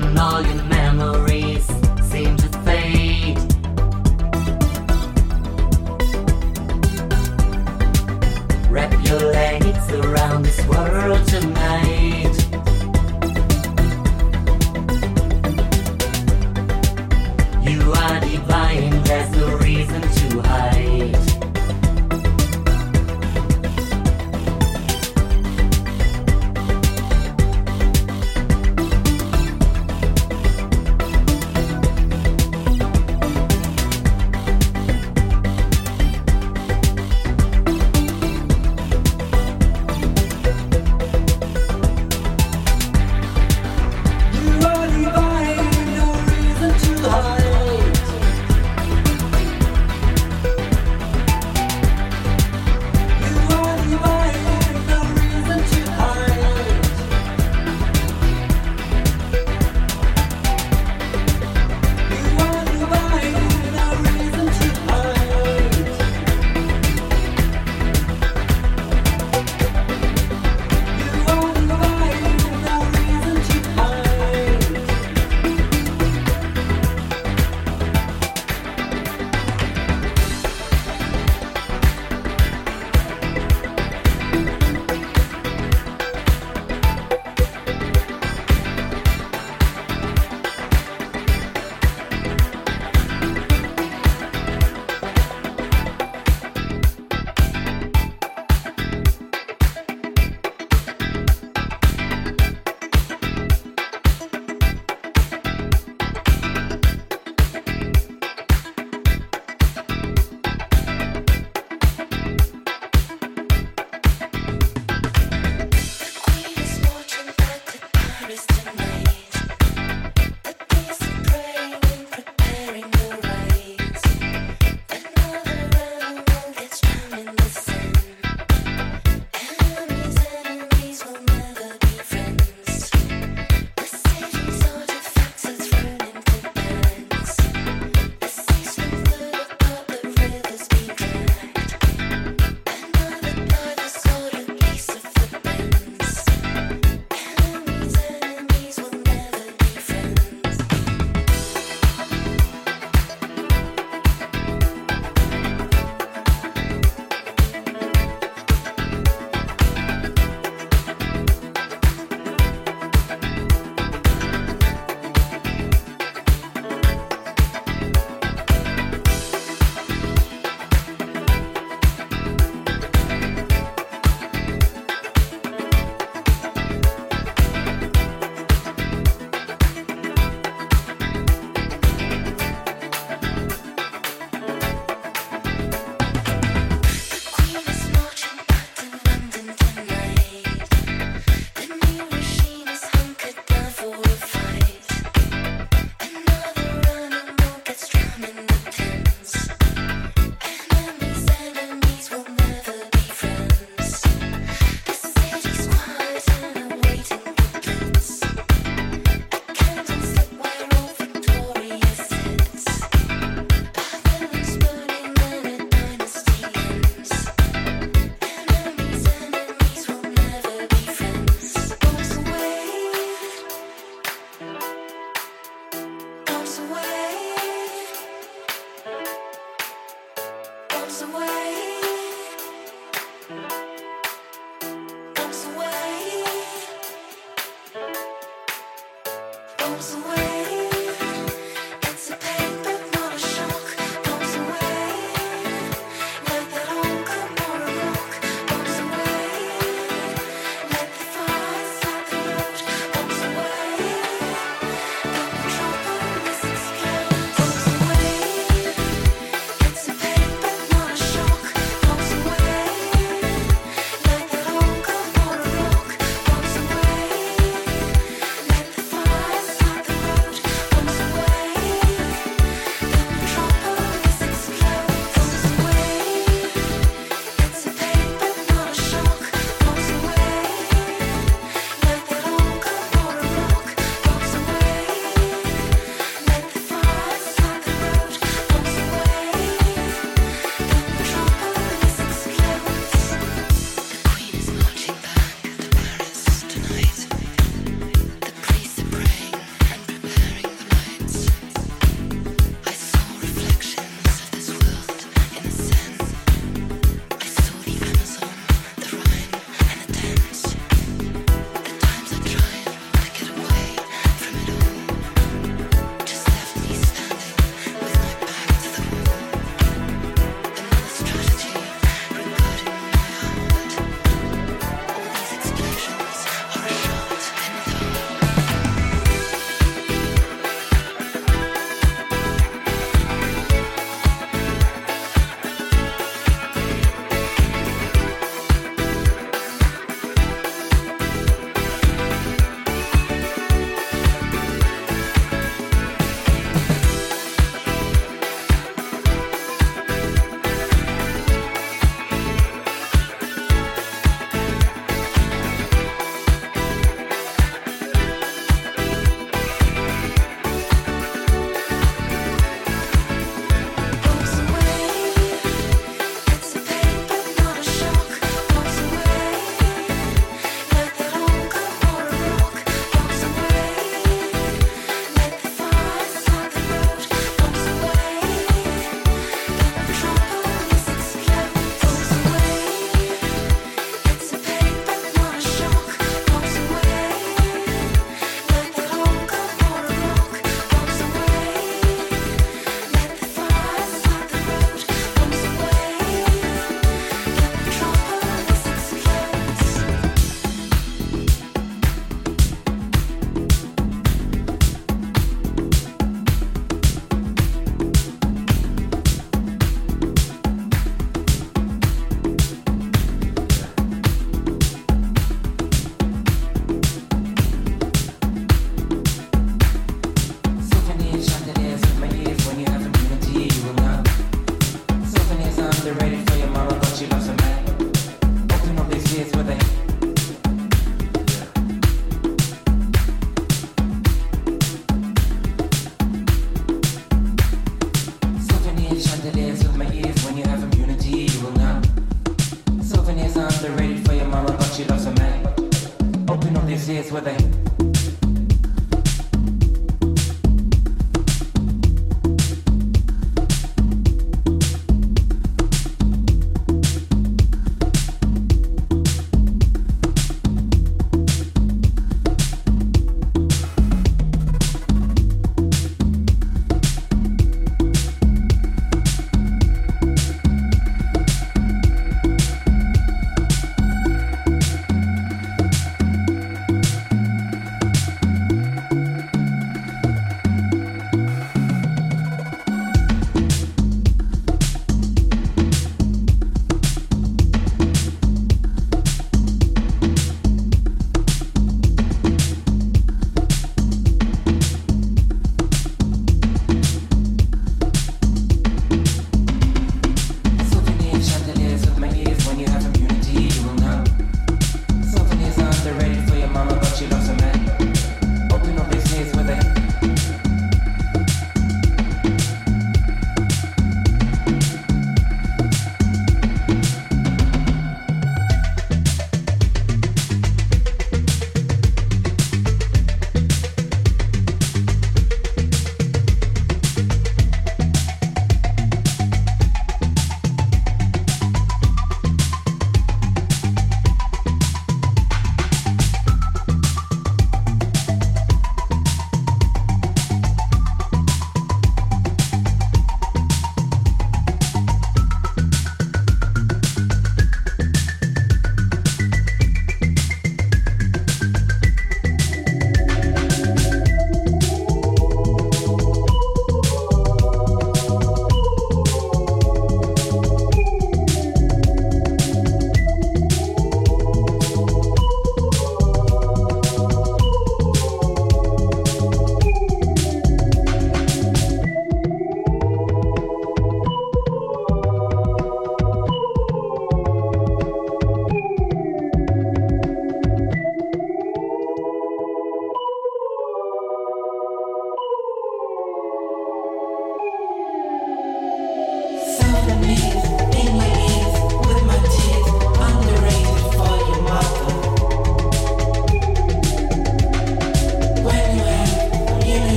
And all your memories seem to fade. Wrap your legs around this world tonight. away.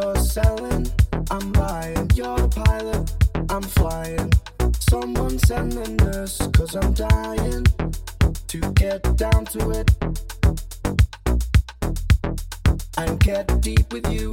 you're selling. I'm buying, you're a pilot, I'm flying. Someone's sending a cause I'm dying to get down to it and get deep with you.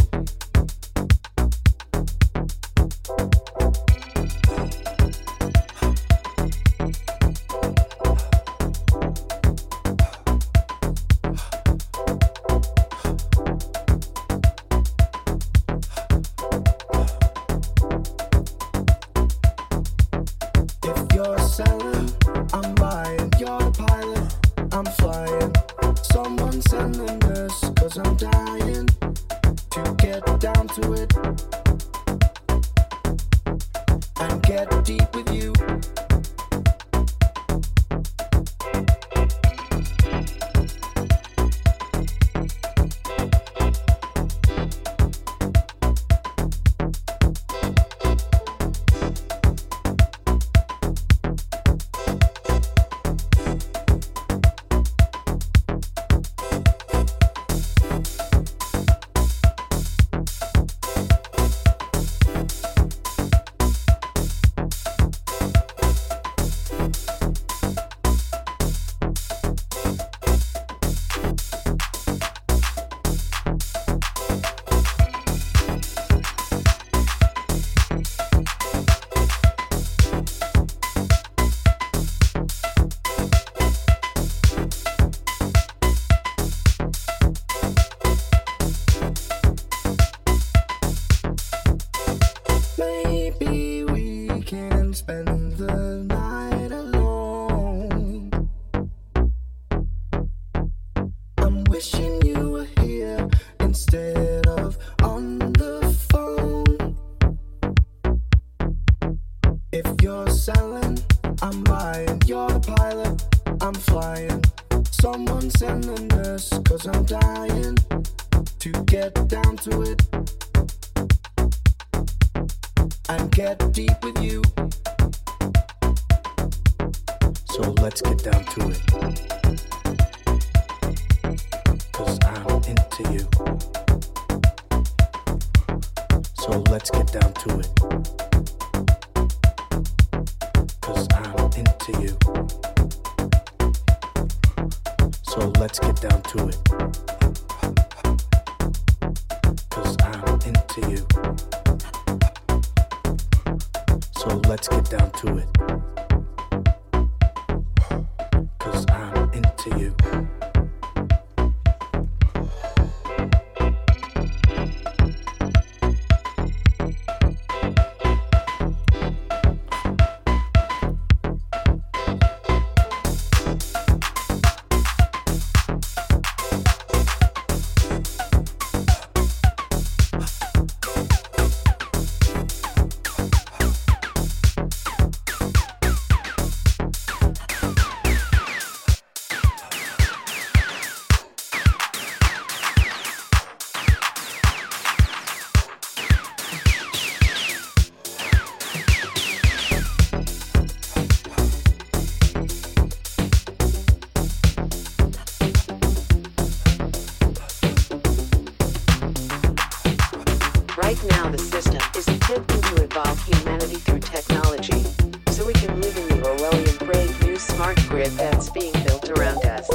Is attempting to evolve humanity through technology, so we can live in the Orwellian brave new smart grid that's being built around us.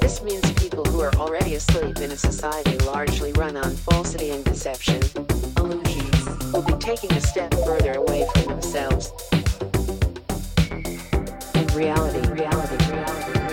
This means people who are already asleep in a society largely run on falsity and deception, illusions, will be taking a step further away from themselves. And reality, reality, reality.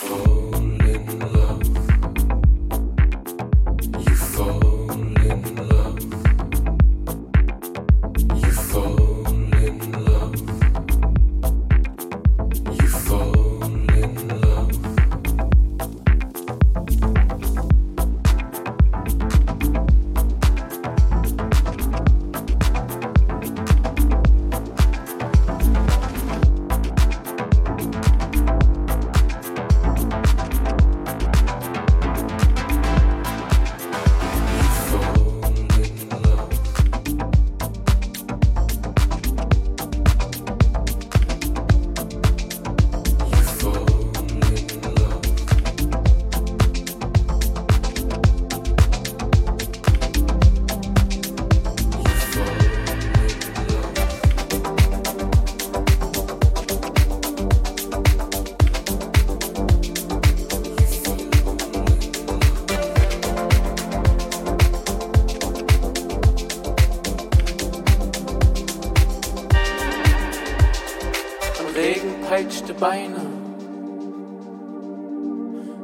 Oh. Beine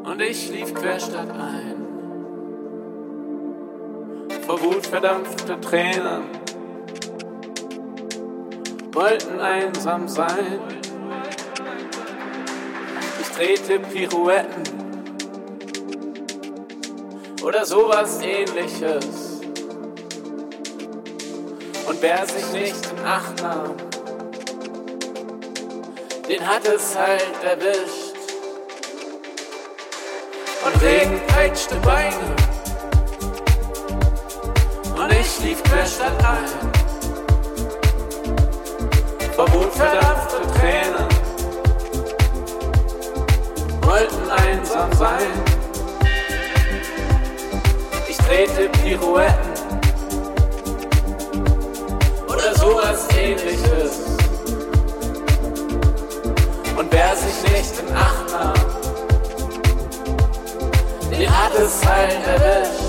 und ich lief querstadt ein. Vor Wut verdampfte Tränen wollten einsam sein. Ich drehte Pirouetten oder sowas ähnliches. Und wer sich nicht in Acht nahm, den hat es halt erwischt. Und Regen peitschte Beine. Und ich lief querstadt ein. Verbot verdampfte Tränen. Wollten einsam sein. Ich drehte Pirouetten. Oder sowas ähnliches. echten Achtner, die hat es Fallen erwischt.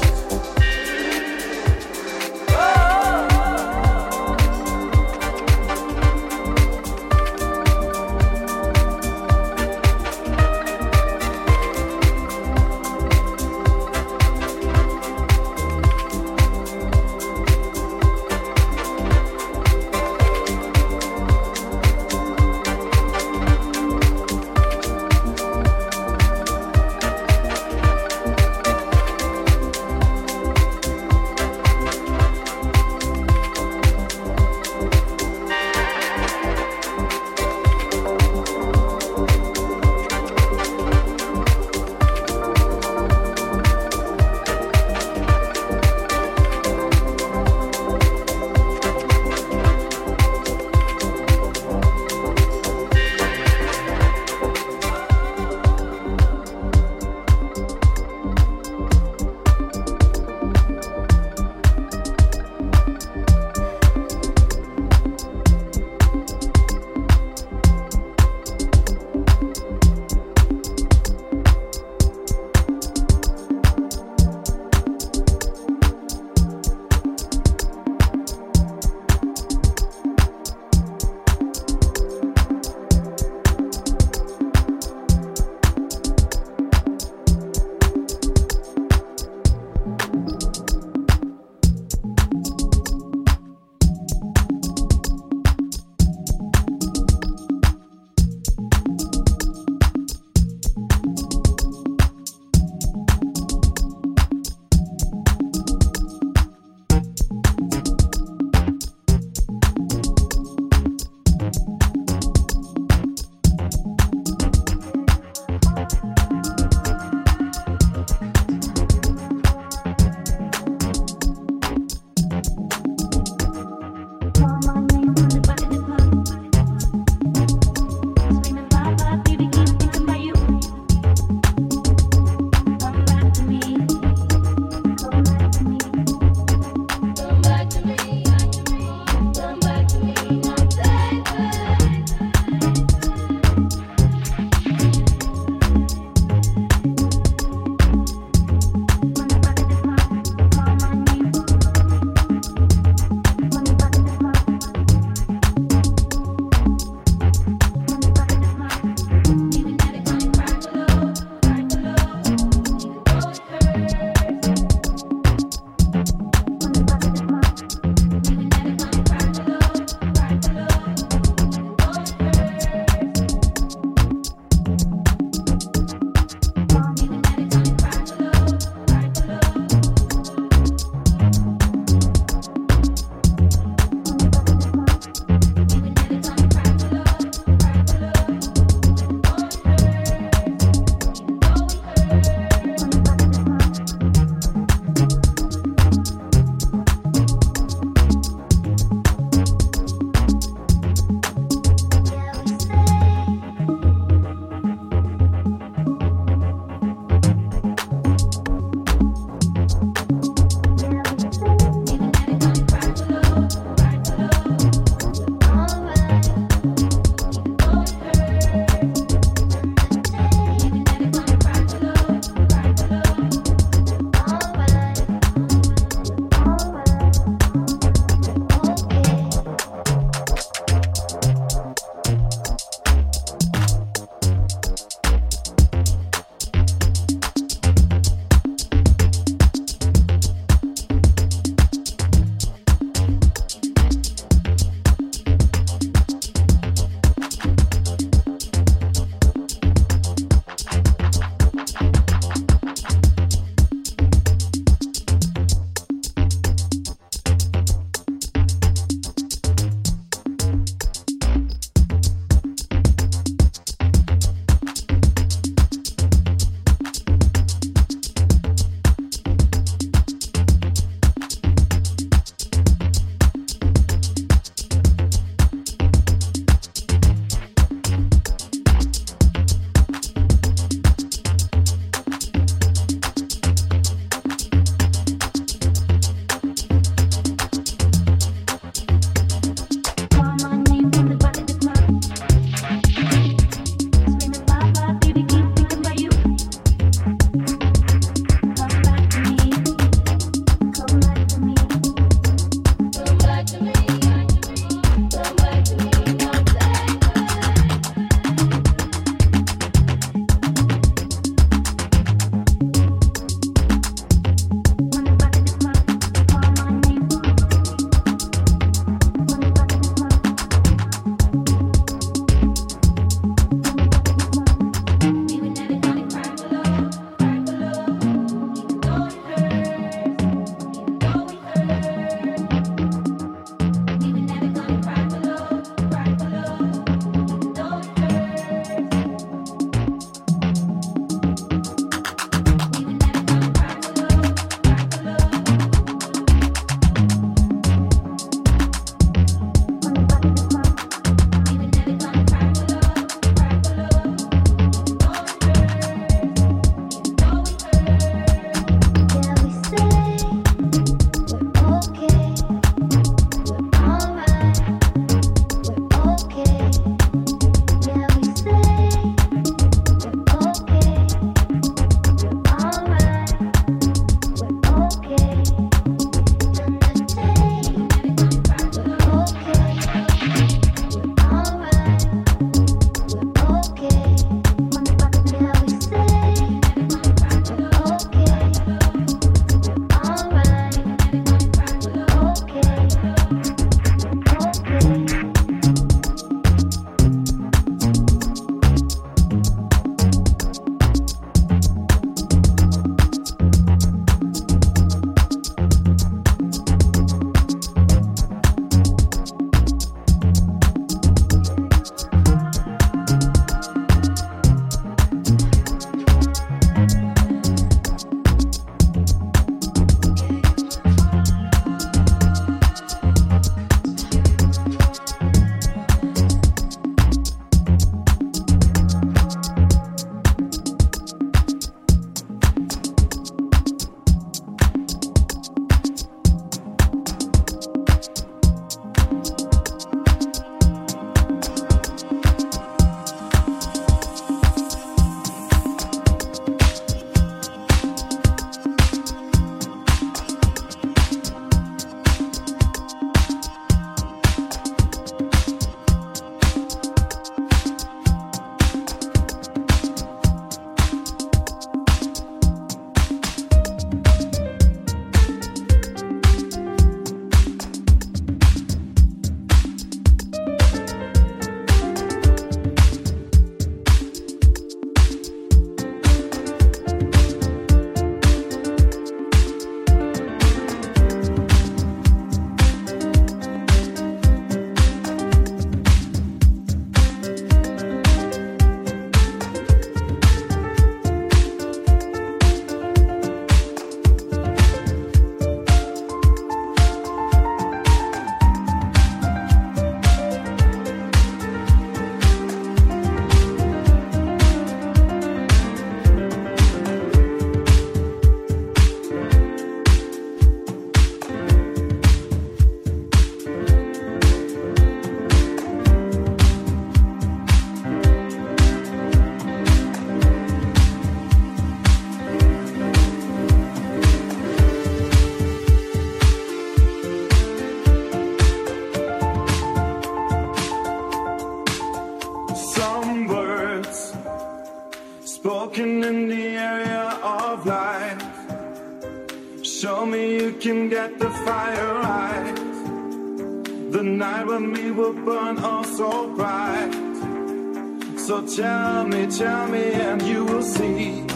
Tell me, tell me, and you will see.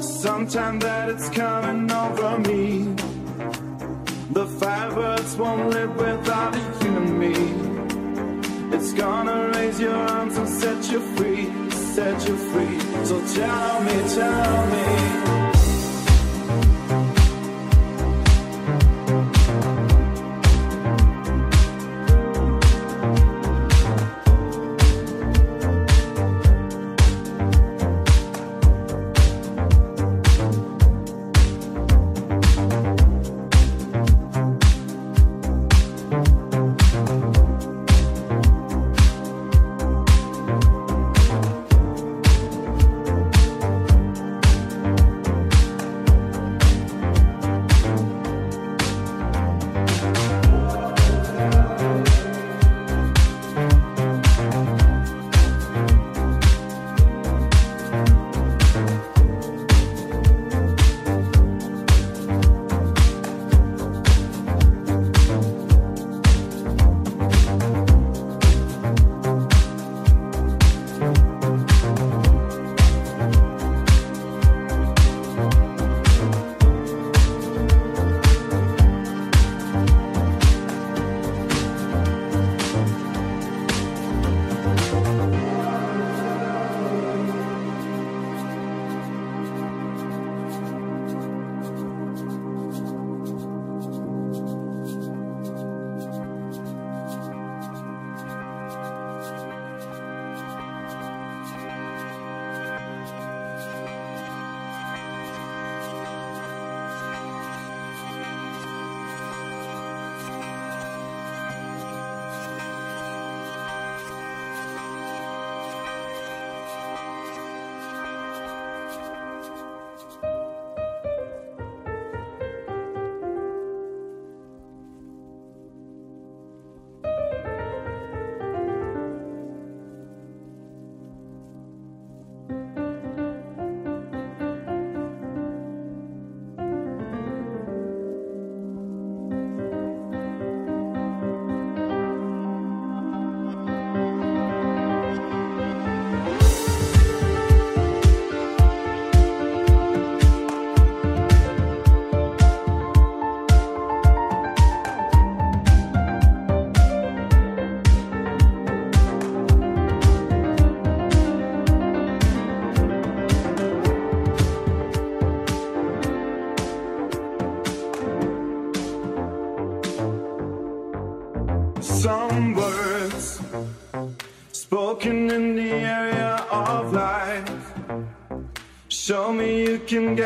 Sometime that it's coming over me. The firebirds won't live without you and me. It's gonna raise your arms and set you free, set you free. So tell me, tell me.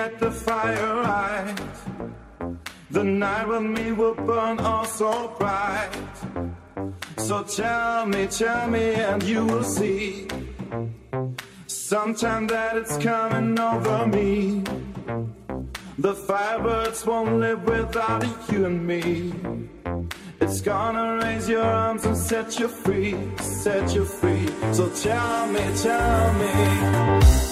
Get the fire right. The night with me will burn all so bright. So tell me, tell me, and you will see. Sometime that it's coming over me. The firebirds won't live without you and me. It's gonna raise your arms and set you free, set you free. So tell me, tell me.